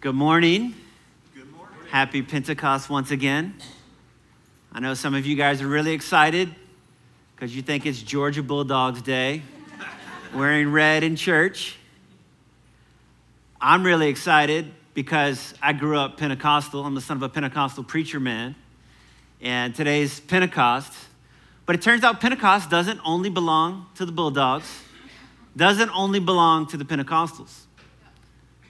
Good morning. Good morning. Happy Pentecost once again. I know some of you guys are really excited because you think it's Georgia Bulldogs Day, wearing red in church. I'm really excited because I grew up Pentecostal. I'm the son of a Pentecostal preacher man. And today's Pentecost. But it turns out Pentecost doesn't only belong to the Bulldogs, doesn't only belong to the Pentecostals.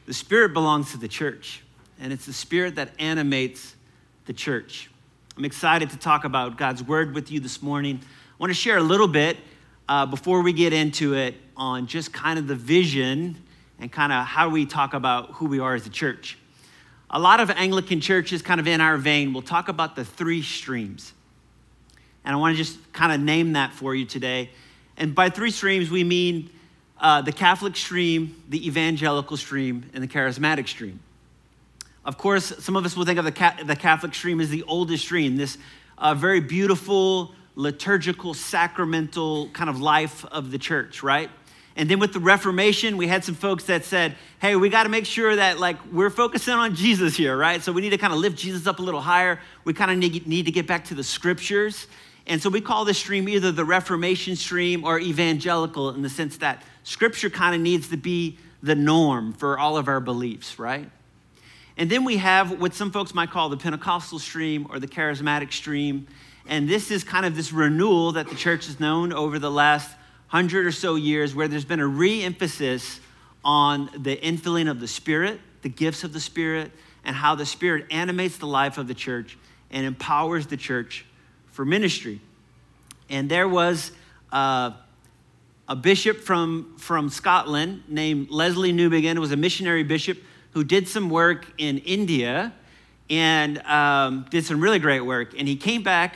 The Spirit belongs to the church, and it's the Spirit that animates the church. I'm excited to talk about God's Word with you this morning. I want to share a little bit uh, before we get into it on just kind of the vision and kind of how we talk about who we are as a church. A lot of Anglican churches, kind of in our vein, will talk about the three streams. And I want to just kind of name that for you today. And by three streams, we mean uh, the Catholic stream, the evangelical stream, and the charismatic stream. Of course, some of us will think of the, Ca- the Catholic stream as the oldest stream, this uh, very beautiful, liturgical, sacramental kind of life of the church, right? And then with the Reformation, we had some folks that said, hey, we got to make sure that like we're focusing on Jesus here, right? So we need to kind of lift Jesus up a little higher. We kind of need, need to get back to the scriptures. And so we call this stream either the Reformation stream or evangelical in the sense that Scripture kind of needs to be the norm for all of our beliefs, right? And then we have what some folks might call the Pentecostal stream or the charismatic stream. And this is kind of this renewal that the church has known over the last hundred or so years, where there's been a re emphasis on the infilling of the Spirit, the gifts of the Spirit, and how the Spirit animates the life of the church and empowers the church for ministry. And there was uh, a bishop from, from Scotland named Lesslie Newbigin was a missionary bishop who did some work in India and um, did some really great work. And he came back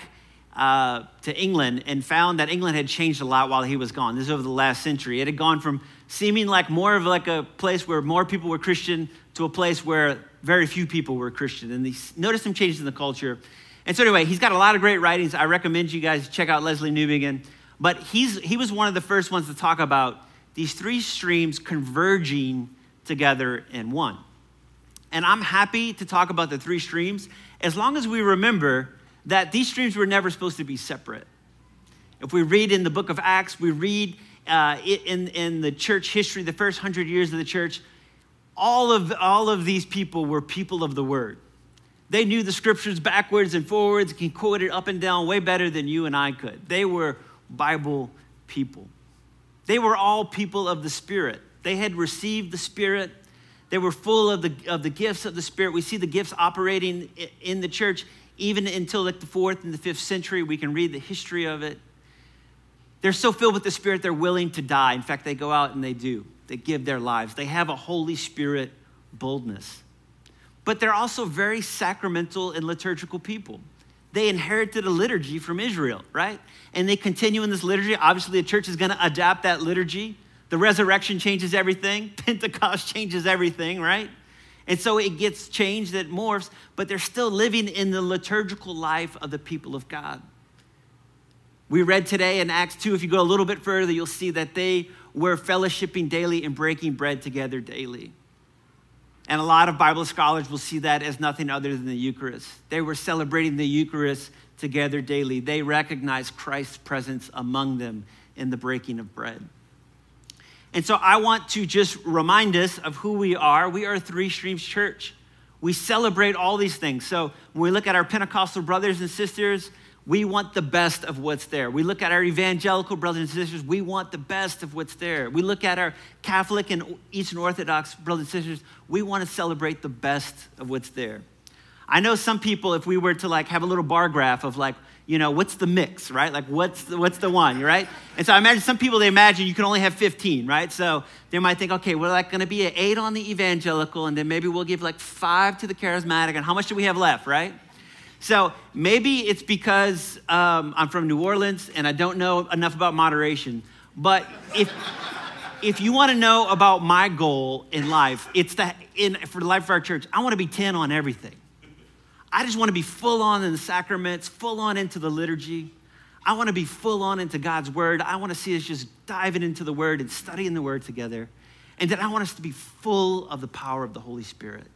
uh, to England and found that England had changed a lot while he was gone. This is over the last century. It had gone from seeming like more of like a place where more people were Christian to a place where very few people were Christian. And he noticed some changes in the culture. And so anyway, he's got a lot of great writings. I recommend you guys check out Lesslie Newbigin. But he's, he was one of the first ones to talk about these three streams converging together in one. And I'm happy to talk about the three streams as long as we remember that these streams were never supposed to be separate. If we read in the book of Acts, we read uh, in, in the church history, the first hundred years of the church, all of, all of these people were people of the word. They knew the scriptures backwards and forwards, can quote it up and down way better than you and I could. They were Bible people. They were all people of the Spirit. They had received the Spirit. They were full of the, of the gifts of the Spirit. We see the gifts operating in the church even until like the fourth and the fifth century. We can read the history of it. They're so filled with the Spirit, they're willing to die. In fact, they go out and they do. They give their lives. They have a Holy Spirit boldness. But they're also very sacramental and liturgical people they inherited a liturgy from Israel, right? And they continue in this liturgy. Obviously, the church is going to adapt that liturgy. The resurrection changes everything, Pentecost changes everything, right? And so it gets changed, it morphs, but they're still living in the liturgical life of the people of God. We read today in Acts 2, if you go a little bit further, you'll see that they were fellowshipping daily and breaking bread together daily. And a lot of Bible scholars will see that as nothing other than the Eucharist. They were celebrating the Eucharist together daily. They recognized Christ's presence among them in the breaking of bread. And so I want to just remind us of who we are. We are Three Streams Church. We celebrate all these things. So when we look at our Pentecostal brothers and sisters, we want the best of what's there. We look at our evangelical brothers and sisters, we want the best of what's there. We look at our Catholic and Eastern Orthodox brothers and sisters, we want to celebrate the best of what's there. I know some people, if we were to like have a little bar graph of like, you know, what's the mix, right? Like, what's the, what's the one, right? And so I imagine some people, they imagine you can only have 15, right? So they might think, okay, we're like going to be an eight on the evangelical, and then maybe we'll give like five to the charismatic, and how much do we have left, right? So maybe it's because um, I'm from New Orleans and I don't know enough about moderation. But if, if you want to know about my goal in life, it's that in, for the life of our church, I want to be 10 on everything. I just want to be full on in the sacraments, full on into the liturgy. I want to be full on into God's word. I want to see us just diving into the word and studying the word together. And then I want us to be full of the power of the Holy Spirit.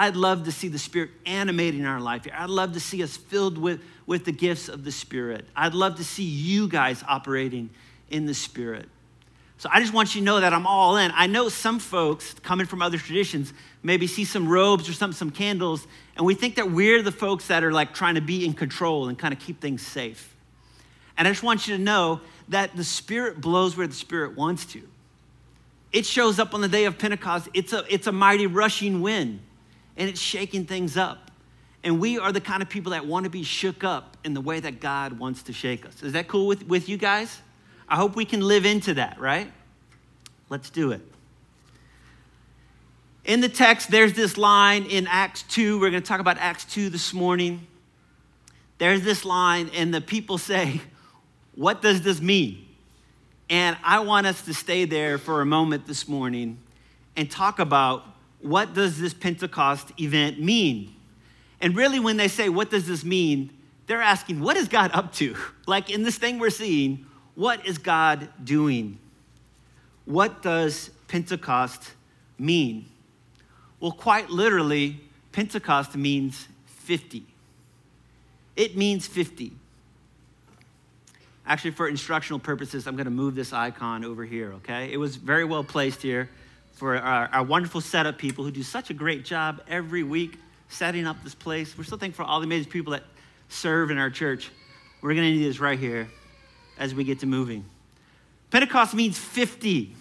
I'd love to see the Spirit animating our life here. I'd love to see us filled with, with the gifts of the Spirit. I'd love to see you guys operating in the Spirit. So I just want you to know that I'm all in. I know some folks coming from other traditions maybe see some robes or some, some candles, and we think that we're the folks that are like trying to be in control and kind of keep things safe. And I just want you to know that the Spirit blows where the Spirit wants to. It shows up on the day of Pentecost. It's a, it's a mighty rushing wind, and it's shaking things up. And we are the kind of people that want to be shook up in the way that God wants to shake us. Is that cool with, with you guys? I hope we can live into that, right? Let's do it. In the text, there's this line in Acts 2. We're going to talk about Acts 2 this morning. There's this line, and the people say, What does this mean? And I want us to stay there for a moment this morning and talk about what does this Pentecost event mean? And really, when they say, What does this mean? they're asking, What is God up to? Like in this thing we're seeing, what is God doing? What does Pentecost mean? Well, quite literally, Pentecost means 50. It means 50. Actually, for instructional purposes, I'm going to move this icon over here, okay? It was very well placed here for our, our, wonderful setup people who do such a great job every week setting up this place. We're so thankful for all the amazing people that serve in our church. We're going to need this right here as we get to moving. Pentecost means 50.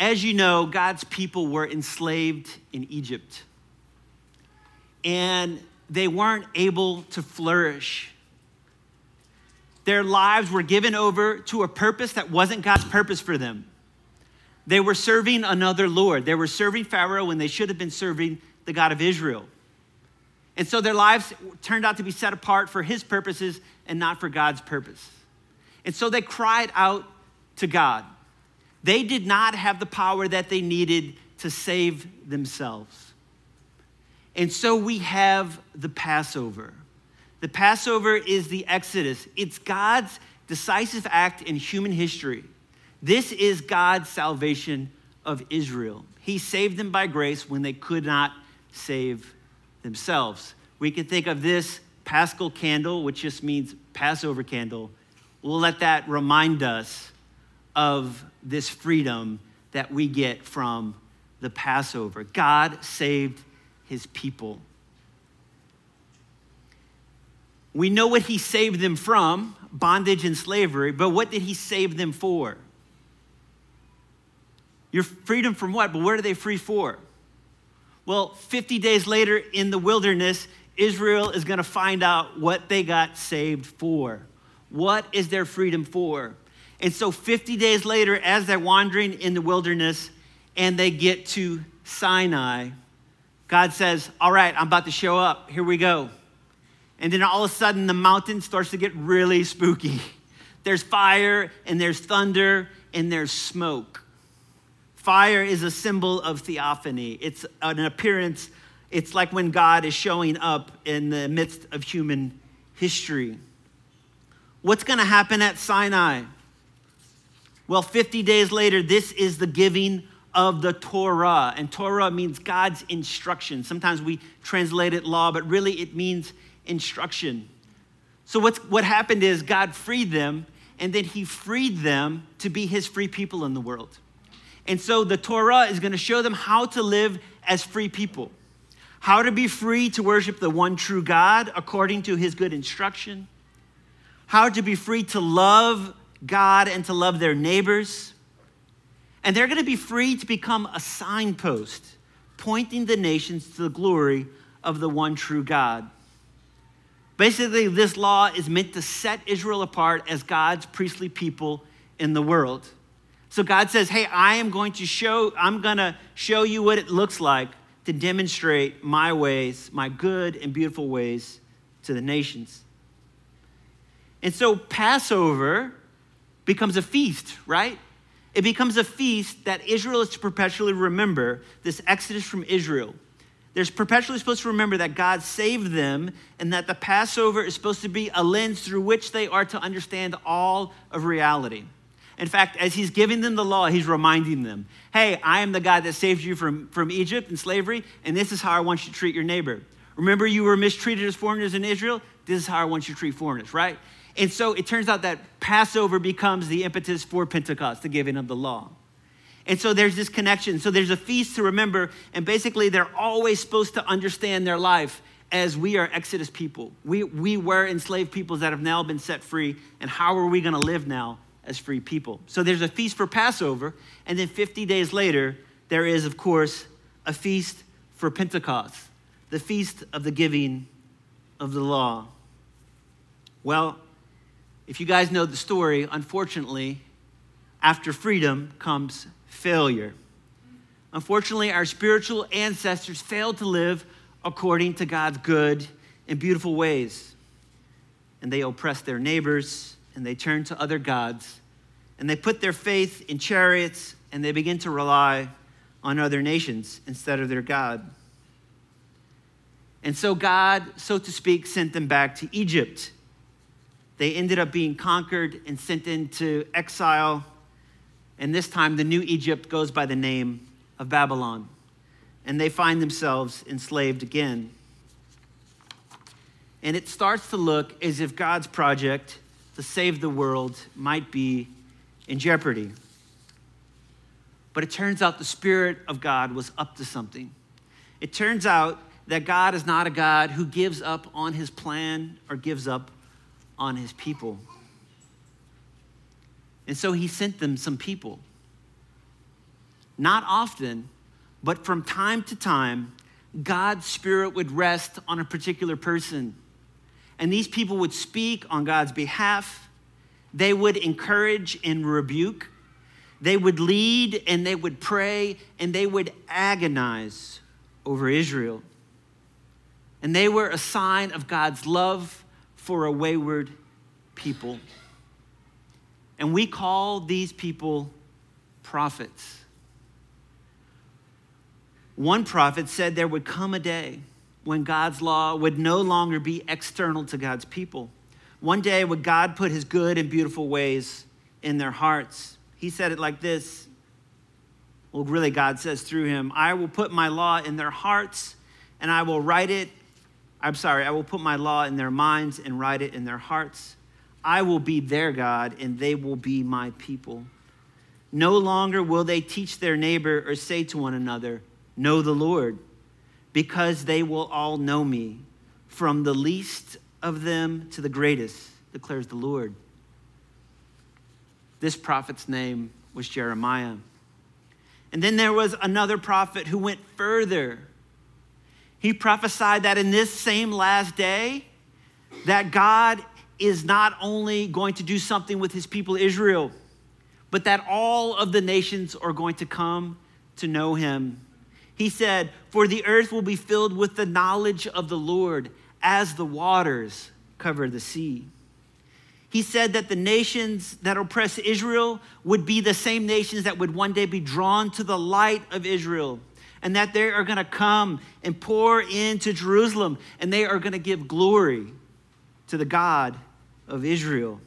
As you know, God's people were enslaved in Egypt. And they weren't able to flourish. Their lives were given over to a purpose that wasn't God's purpose for them. They were serving another Lord. They were serving Pharaoh when they should have been serving the God of Israel. And so their lives turned out to be set apart for his purposes and not for God's purpose. And so they cried out to God. They did not have the power that they needed to save themselves. And so we have the Passover. The Passover is the Exodus, it's God's decisive act in human history. This is God's salvation of Israel. He saved them by grace when they could not save themselves. We can think of this paschal candle, which just means Passover candle, we'll let that remind us of this freedom that we get from the Passover. God saved his people. We know what he saved them from bondage and slavery, but what did he save them for? Your freedom from what? But what are they free for? Well, 50 days later in the wilderness, Israel is going to find out what they got saved for. What is their freedom for? And so 50 days later, as they're wandering in the wilderness and they get to Sinai, God says, All right, I'm about to show up. Here we go. And then all of a sudden, the mountain starts to get really spooky. There's fire and there's thunder and there's smoke. Fire is a symbol of theophany, it's an appearance. It's like when God is showing up in the midst of human history. What's going to happen at Sinai? Well, 50 days later, this is the giving of the Torah. And Torah means God's instruction. Sometimes we translate it law, but really it means instruction. So, what's, what happened is God freed them, and then He freed them to be His free people in the world. And so, the Torah is going to show them how to live as free people, how to be free to worship the one true God according to His good instruction how to be free to love God and to love their neighbors. And they're going to be free to become a signpost pointing the nations to the glory of the one true God. Basically, this law is meant to set Israel apart as God's priestly people in the world. So God says, "Hey, I am going to show I'm going to show you what it looks like to demonstrate my ways, my good and beautiful ways to the nations." And so Passover becomes a feast, right? It becomes a feast that Israel is to perpetually remember this exodus from Israel. They're perpetually supposed to remember that God saved them and that the Passover is supposed to be a lens through which they are to understand all of reality. In fact, as he's giving them the law, he's reminding them hey, I am the God that saved you from, from Egypt and slavery, and this is how I want you to treat your neighbor. Remember, you were mistreated as foreigners in Israel? This is how I want you to treat foreigners, right? And so it turns out that Passover becomes the impetus for Pentecost, the giving of the law. And so there's this connection. So there's a feast to remember, and basically they're always supposed to understand their life as we are Exodus people. We, we were enslaved peoples that have now been set free, and how are we going to live now as free people? So there's a feast for Passover, and then 50 days later, there is, of course, a feast for Pentecost, the feast of the giving of the law. Well, if you guys know the story, unfortunately, after freedom comes failure. Unfortunately, our spiritual ancestors failed to live according to God's good and beautiful ways. And they oppressed their neighbors and they turned to other gods and they put their faith in chariots and they begin to rely on other nations instead of their God. And so God, so to speak, sent them back to Egypt. They ended up being conquered and sent into exile. And this time, the new Egypt goes by the name of Babylon and they find themselves enslaved again. And it starts to look as if God's project to save the world might be in jeopardy. But it turns out the Spirit of God was up to something. It turns out that God is not a God who gives up on his plan or gives up on his people. And so he sent them some people. Not often, but from time to time, God's Spirit would rest on a particular person. And these people would speak on God's behalf. They would encourage and rebuke. They would lead and they would pray and they would agonize over Israel. And they were a sign of God's love for a wayward people. And we call these people prophets. One prophet said there would come a day when God's law would no longer be external to God's people. One day would God put his good and beautiful ways in their hearts. He said it like this. Well, really, God says through him, I will put my law in their hearts and I will write it. I'm sorry, I will put my law in their minds and write it in their hearts. I will be their God and they will be my people. No longer will they teach their neighbor or say to one another, know the Lord, because they will all know me, from the least of them to the greatest, declares the Lord. This prophet's name was Jeremiah. And then there was another prophet who went further. He prophesied that in this same last day, that God is not only going to do something with his people Israel, but that all of the nations are going to come to know him. He said, For the earth will be filled with the knowledge of the Lord as the waters cover the sea. He said that the nations that oppress Israel would be the same nations that would one day be drawn to the light of Israel, and that they are going to come and pour into Jerusalem, and they are going to give glory to the God of Israel.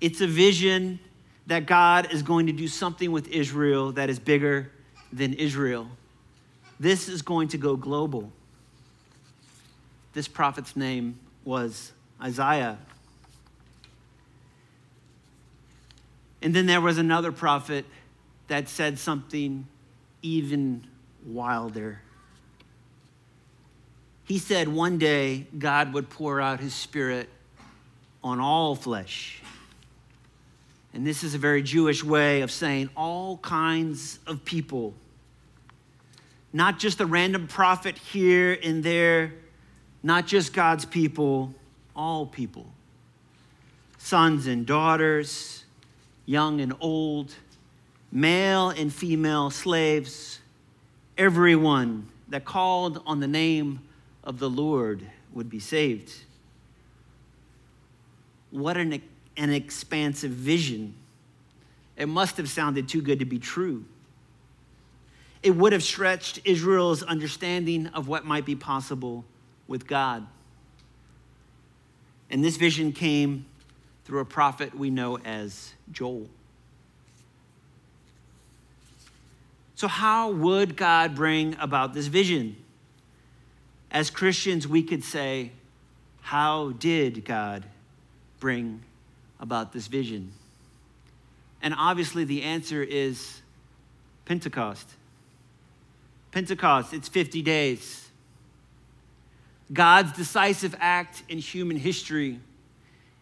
It's a vision that God is going to do something with Israel that is bigger than Israel. This is going to go global. This prophet's name was Isaiah. And then there was another prophet that said something even wilder. He said one day God would pour out his spirit on all flesh. And this is a very Jewish way of saying all kinds of people. Not just a random prophet here and there, not just God's people, all people. Sons and daughters, young and old, male and female slaves, everyone that called on the name of the Lord would be saved. What an an expansive vision. It must have sounded too good to be true. It would have stretched Israel's understanding of what might be possible with God. And this vision came through a prophet we know as Joel. So, how would God bring about this vision? As Christians, we could say, How did God bring about this vision? And obviously, the answer is Pentecost. Pentecost, it's 50 days. God's decisive act in human history.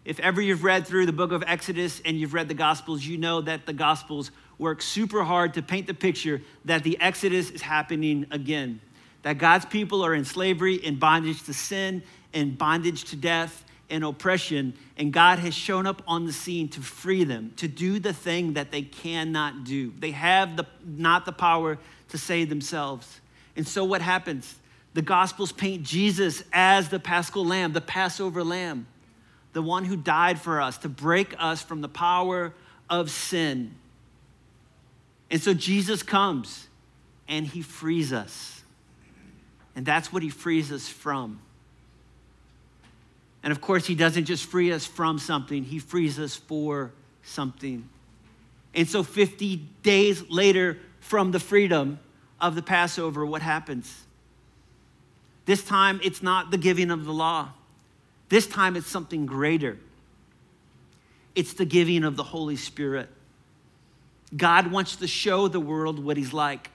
If ever you've read through the book of Exodus and you've read the Gospels, you know that the Gospels work super hard to paint the picture that the Exodus is happening again. That God's people are in slavery, in bondage to sin, in bondage to death, and oppression, and God has shown up on the scene to free them, to do the thing that they cannot do. They have the, not the power to save themselves. And so what happens? The Gospels paint Jesus as the paschal lamb, the Passover lamb, the one who died for us to break us from the power of sin. And so Jesus comes and he frees us. And that's what he frees us from. And of course, he doesn't just free us from something, he frees us for something. And so, 50 days later from the freedom of the Passover, what happens? This time, it's not the giving of the law. This time, it's something greater. It's the giving of the Holy Spirit. God wants to show the world what He's like.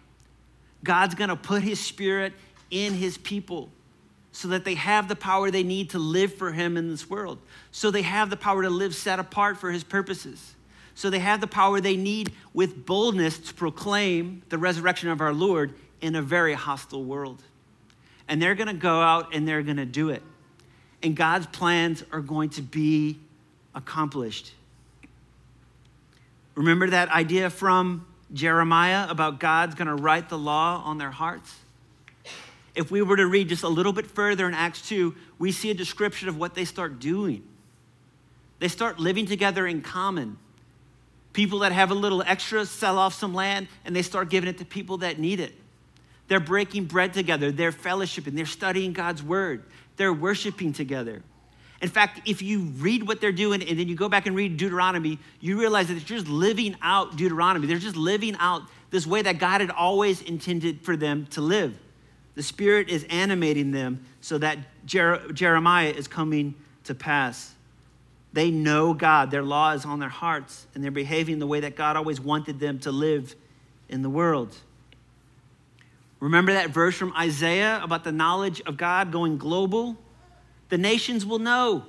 God's gonna put His Spirit in His people so that they have the power they need to live for Him in this world. So they have the power to live set apart for His purposes. So they have the power they need with boldness to proclaim the resurrection of our Lord in a very hostile world. And they're gonna go out and they're gonna do it. And God's plans are going to be accomplished. Remember that idea from Jeremiah about God's gonna write the law on their hearts? if we were to read just a little bit further in Acts 2, we see a description of what they start doing. They start living together in common. People that have a little extra sell off some land and they start giving it to people that need it. They're breaking bread together, they're fellowshipping, they're studying God's word, they're worshiping together. In fact, if you read what they're doing and then you go back and read Deuteronomy, you realize that they're just living out Deuteronomy. They're just living out this way that God had always intended for them to live. The Spirit is animating them so that Jer- Jeremiah is coming to pass. They know God, their law is on their hearts, and they're behaving the way that God always wanted them to live in the world. Remember that verse from Isaiah about the knowledge of God going global? The nations will know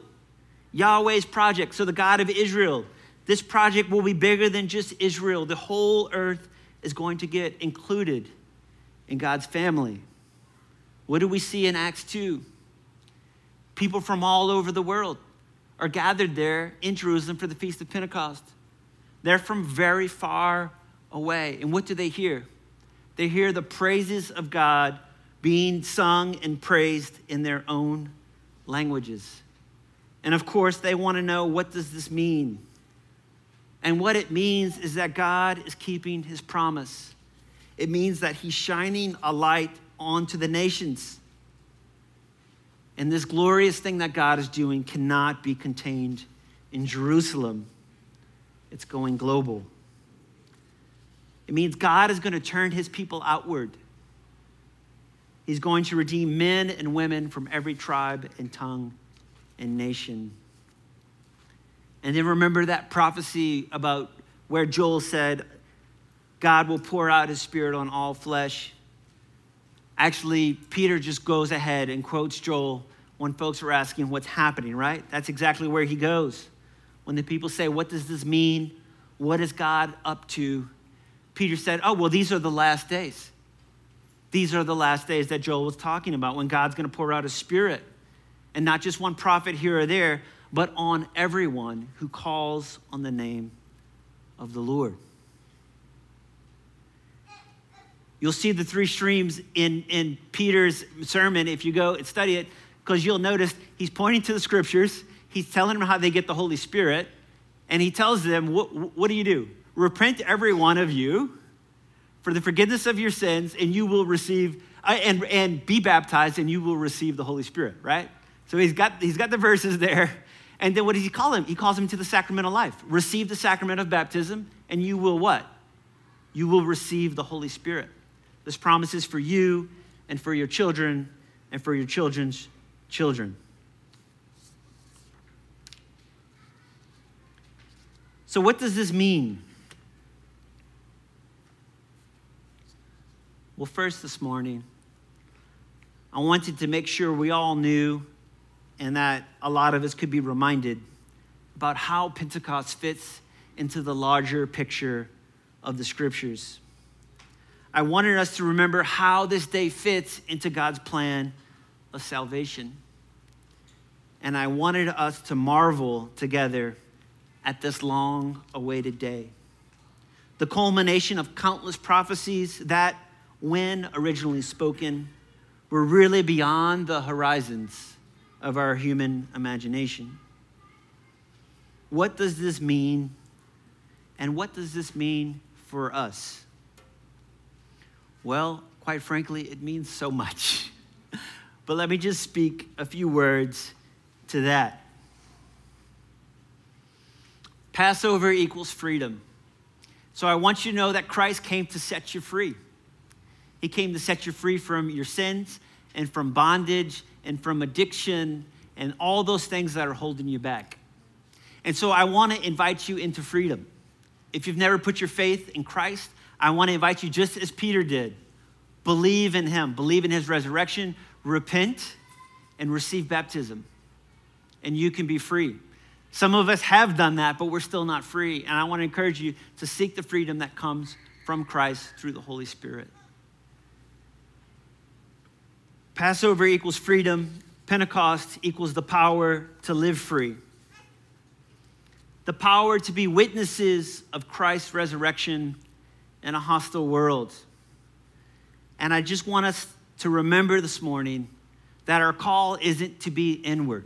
Yahweh's project, so the God of Israel. This project will be bigger than just Israel. The whole earth is going to get included in God's family. What do we see in Acts 2? People from all over the world are gathered there in Jerusalem for the Feast of Pentecost. They're from very far away. And what do they hear? They hear the praises of God being sung and praised in their own languages. And of course, they want to know what does this mean? And what it means is that God is keeping his promise. It means that he's shining a light onto the nations. And this glorious thing that God is doing cannot be contained in Jerusalem, it's going global. It means God is going to turn his people outward. He's going to redeem men and women from every tribe and tongue and nation. And then remember that prophecy about where Joel said, God will pour out his spirit on all flesh. Actually, Peter just goes ahead and quotes Joel when folks are asking what's happening, right? That's exactly where he goes. When the people say, What does this mean? What is God up to? Peter said, Oh, well, these are the last days. These are the last days that Joel was talking about when God's going to pour out his spirit. And not just one prophet here or there, but on everyone who calls on the name of the Lord. You'll see the three streams in, in Peter's sermon if you go and study it, because you'll notice he's pointing to the scriptures, he's telling them how they get the Holy Spirit, and he tells them, What, what do you do? Repent, every one of you, for the forgiveness of your sins, and you will receive, uh, and, and be baptized, and you will receive the Holy Spirit, right? So he's got, he's got the verses there. And then what does he call him? He calls him to the sacrament of life. Receive the sacrament of baptism, and you will what? You will receive the Holy Spirit. This promise is for you and for your children and for your children's children. So, what does this mean? Well, first, this morning, I wanted to make sure we all knew and that a lot of us could be reminded about how Pentecost fits into the larger picture of the scriptures. I wanted us to remember how this day fits into God's plan of salvation. And I wanted us to marvel together at this long awaited day. The culmination of countless prophecies that, when originally spoken, were really beyond the horizons of our human imagination. What does this mean? And what does this mean for us? Well, quite frankly, it means so much. but let me just speak a few words to that. Passover equals freedom. So I want you to know that Christ came to set you free. He came to set you free from your sins and from bondage and from addiction and all those things that are holding you back. And so I want to invite you into freedom. If you've never put your faith in Christ, I want to invite you just as Peter did. Believe in him, believe in his resurrection, repent, and receive baptism. And you can be free. Some of us have done that, but we're still not free. And I want to encourage you to seek the freedom that comes from Christ through the Holy Spirit. Passover equals freedom, Pentecost equals the power to live free. The power to be witnesses of Christ's resurrection in a hostile world. And I just want us to remember this morning that our call isn't to be inward.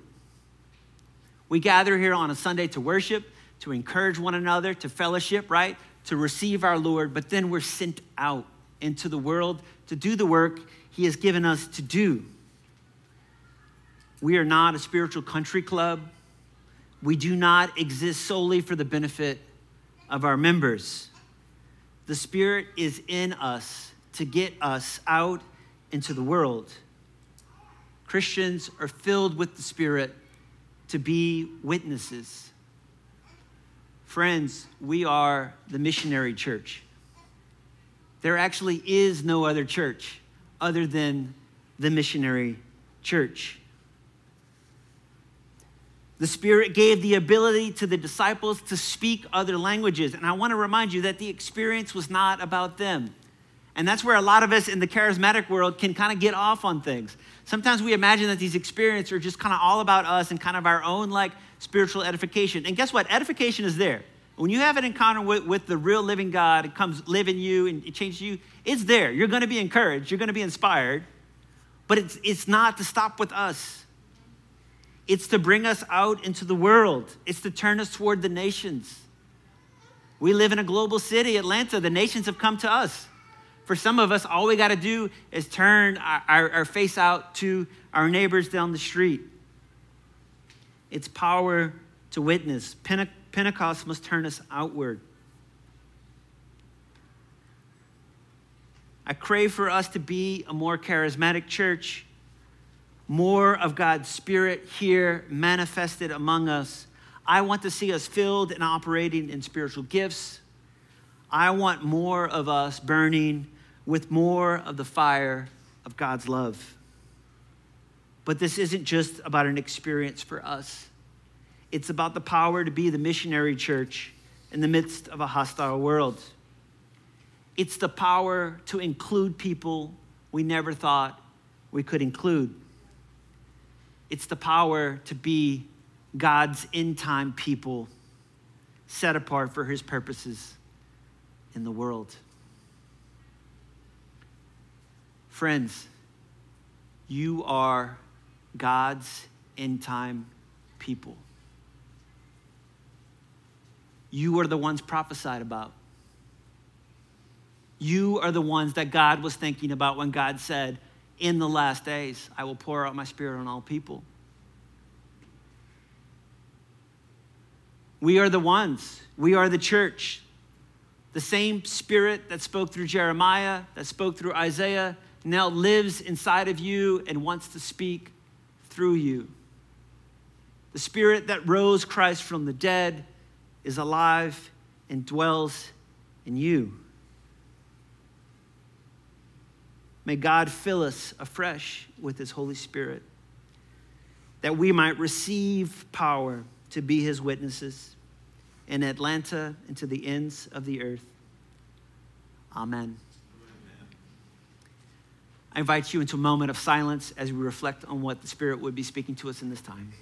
We gather here on a Sunday to worship, to encourage one another, to fellowship, right? To receive our Lord, but then we're sent out into the world to do the work he has given us to do. We are not a spiritual country club. We do not exist solely for the benefit of our members. The Spirit is in us to get us out into the world. Christians are filled with the Spirit to be witnesses. Friends, we are the missionary church. There actually is no other church other than the missionary church. The Spirit gave the ability to the disciples to speak other languages. And I want to remind you that the experience was not about them. And that's where a lot of us in the charismatic world can kind of get off on things. Sometimes we imagine that these experiences are just kind of all about us and kind of our own like spiritual edification. And guess what? Edification is there. When you have an encounter with, with the real living God, it comes live in you and it changes you, it's there. You're going to be encouraged, you're going to be inspired, but it's, it's not to stop with us. It's to bring us out into the world, it's to turn us toward the nations. We live in a global city, Atlanta. The nations have come to us. For some of us, all we got to do is turn our, our, our face out to our neighbors down the street. It's power to witness. Pentecost Pentecost must turn us outward. I crave for us to be a more charismatic church, more of God's Spirit here manifested among us. I want to see us filled and operating in spiritual gifts. I want more of us burning with more of the fire of God's love. But this isn't just about an experience for us. It's about the power to be the missionary church in the midst of a hostile world. It's the power to include people we never thought we could include. It's the power to be God's end time people set apart for his purposes in the world. Friends, you are God's end time people you are the ones prophesied about. You are the ones that God was thinking about when God said, In the last days, I will pour out my spirit on all people. We are the ones, we are the church. The same spirit that spoke through Jeremiah, that spoke through Isaiah, now lives inside of you and wants to speak through you. The spirit that rose Christ from the dead is alive and dwells in you. May God fill us afresh with his Holy Spirit that we might receive power to be his witnesses in Atlanta and to the ends of the earth. Amen. I invite you into a moment of silence as we reflect on what the Spirit would be speaking to us in this time.